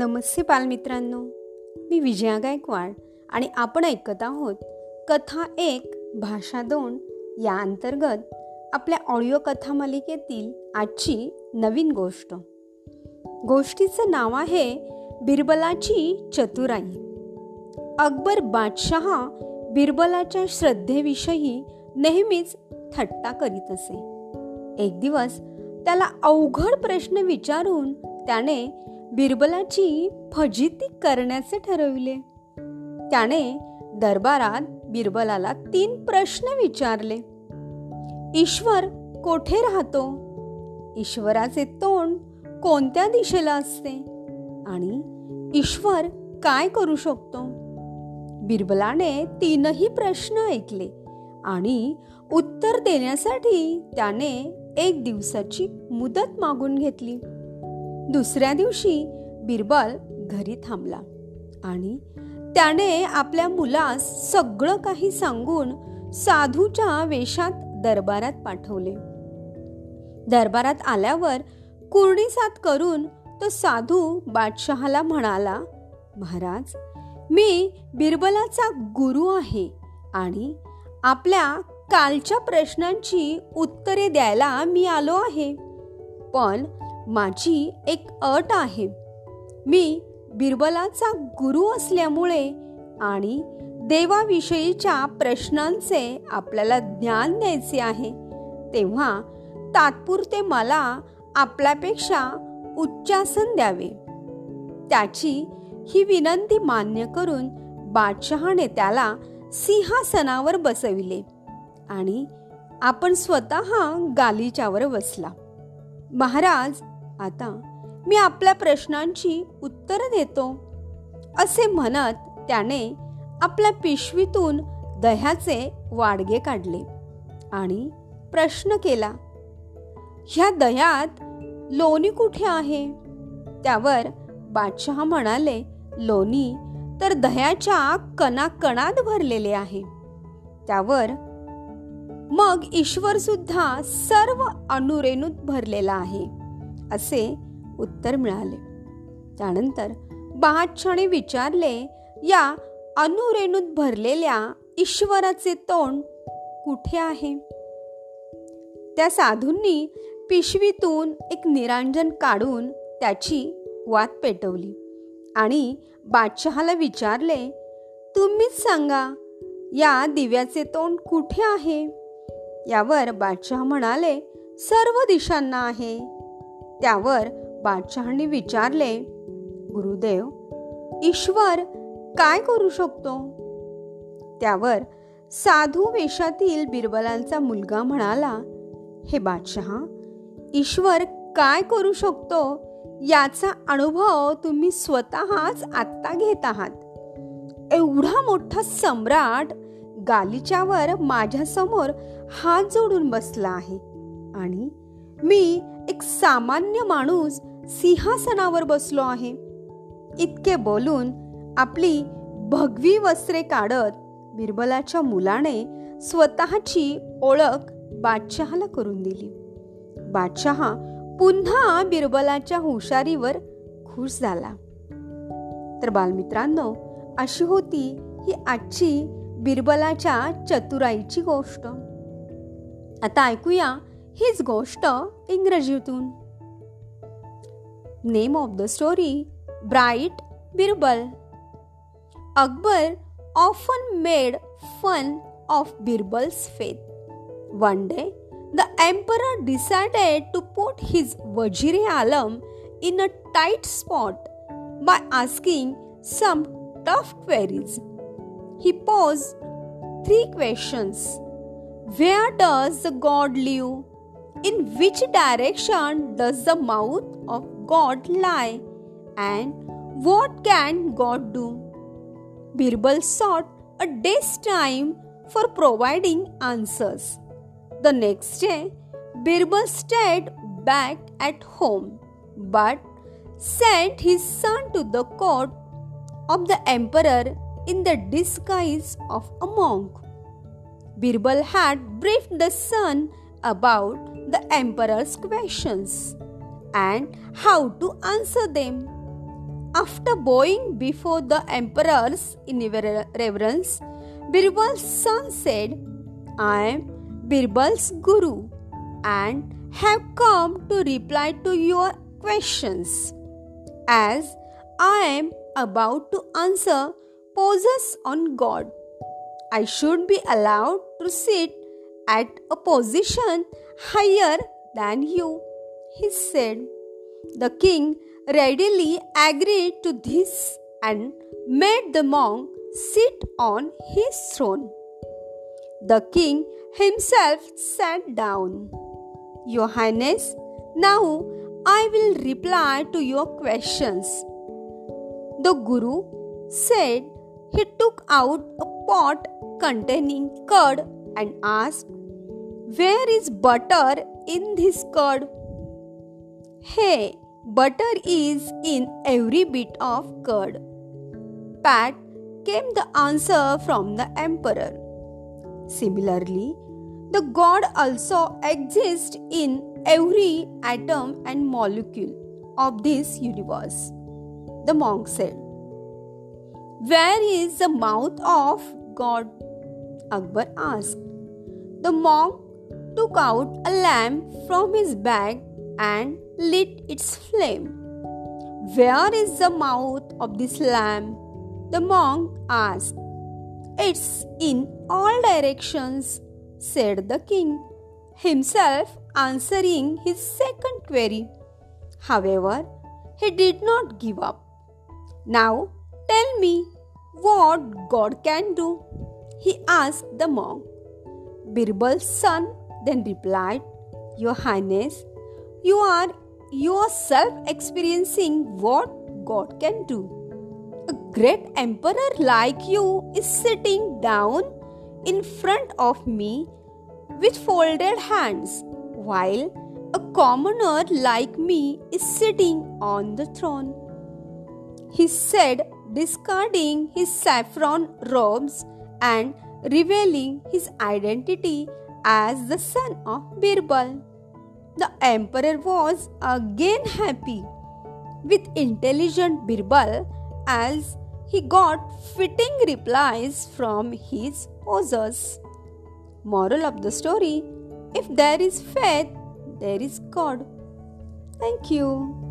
नमस्ते बालमित्रांनो. मी विजया गायकवाड आणि आपण ऐकत आहोत कथा एक भाषा दोन या अंतर्गत आपल्या ऑडिओ कथा मालिकेतील आजची नवीन गोष्ट. गोष्टीचं नाव आहे बिरबलाची चतुराई. अकबर बादशहा बिरबलाच्या श्रद्धेविषयी नेहमीच थट्टा करीत असे. एक दिवस त्याला अवघड प्रश्न विचारून त्याने बिरबलाची फजिती करण्याचे ठरविले. त्याने दरबारात बिरबलाला तीन प्रश्न विचारले. ईश्वर कोठे राहतो? ईश्वराचे तोंड कोणत्या दिशेला असते? आणि ईश्वर काय करू शकतो? बिरबलाने तीनही प्रश्न ऐकले आणि उत्तर देण्यासाठी त्याने एक दिवसाची मुदत मागून घेतली. दुसऱ्या दिवशी बिरबल घरी थांबला आणि त्याने आपल्या मुलास सगळं काही सांगून साधूच्या वेशात दरबारात पाठवले. दरबारात आल्यावर कुर्णीसात करून तो साधू बादशहाला म्हणाला महाराज मी बिरबलाचा गुरु आहे आणि आपल्या कालच्या प्रश्नांची उत्तरे द्यायला मी आलो आहे. पण माझी एक अट आहे. मी बिरबलाचा गुरु असल्यामुळे आणि देवाविषयीच्या प्रश्नांचे आपल्याला ज्ञान द्यायचे आहे तेव्हा तात्पुरते मला आपल्यापेक्षा उच्चासन द्यावे. त्याची ही विनंती मान्य करून बादशहाने त्याला सिंहासनावर बसविले आणि आपण स्वतः गालिच्यावर बसला. महाराज आता मी आपल्या प्रश्नांची उत्तरं देतो. असे म्हणत त्याने आपल्या पिशवीतून दह्याचे वाडगे काढले आणि प्रश्न केला ह्या दह्यात लोणी कुठे आहे? त्यावर बादशहा म्हणाले लोणी तर दह्याच्या कणाकणात भरलेले आहे. त्यावर मग ईश्वर सुद्धा सर्व अनुरेणूत भरलेला आहे. असे उत्तर मिळाले. त्यानंतर बादशाने विचारले या अनुरेणूत भरलेल्या ईश्वराचे तोंड कुठे आहे? त्या साधूंनी पिशवीतून एक निरांजन काढून त्याची वात पेटवली आणि बादशहाला विचारले तुम्हीच सांगा या दिव्याचे तोंड कुठे आहे? यावर बादशहा म्हणाले सर्व दिशांना आहे. त्यावर बादशहांनी विचारले गुरुदेव ईश्वर काय करू शकतो? त्यावर साधू वेशातील बिरबलांचा मुलगा म्हणाला हे बादशहा ईश्वर काय करू शकतो याचा अनुभव तुम्ही स्वतःच आत्ता घेत आहात. एवढा मोठा सम्राट गालिच्यावर माझ्यासमोर हात जोडून बसला आहे आणि मी एक सामान्य माणूस सिंहासनावर बसलो आहे. इतके बोलून आपली भगवी वस्त्रे काढत बिरबलाच्या मुलाने स्वतःची ओळख बादशहाला करून दिली. बादशहा पुन्हा बिरबलाच्या हुशारीवर खुश झाला. तर बालमित्रांनो अशी होती ही आजची बिरबलाच्या चतुराईची गोष्ट. आता ऐकूया हीच गोष्ट इंग्रजीतून name of the story bright Birbal Akbar often made fun of Birbal's faith one day the emperor decided to put his Wazir Alam in a tight spot by asking some tough queries. He posed three questions Where does the God live? In which direction does the mouth of God lie? And what can God do? Birbal sought a day's time for providing answers. The next day, Birbal stayed back at home but sent his son to the court of the emperor in the disguise of a monk. Birbal had briefed the son about the emperor's questions and how to answer them. After bowing before the emperors reverence, Birbal's son said, I am Birbal's guru and have come to reply to your questions. As I am about to answer poses on God, I should be allowed to sit at a position higher than you, he said. The king readily agreed to this and made the monk sit on his throne. The king himself sat down. Your Highness, now I will reply to your questions. The Guru said he took out a pot containing curd and asked, Where is butter in this curd? Hey, butter is in every bit of curd. Pat came the answer from the emperor. Similarly, the God also exists in every atom and molecule of this universe. The monk said, Where is the mouth of God? Akbar asked. The monk took out a lamp from his bag and lit its flame. Where is the mouth of this lamp? The monk asked. It's in all directions said the king, himself answering his second query. However, he did not give up. Now tell me what God can do, he asked the monk. Birbal's son then replied, Your Highness, you are yourself experiencing what God can do. A great emperor like you is sitting down in front of me with folded hands, while a commoner like me is sitting on the throne. He said, discarding his saffron robes and revealing his identity as the son of Birbal. The emperor was again happy with intelligent Birbal as he got fitting replies from his posers. Moral of the story If there is faith, there is God. Thank you.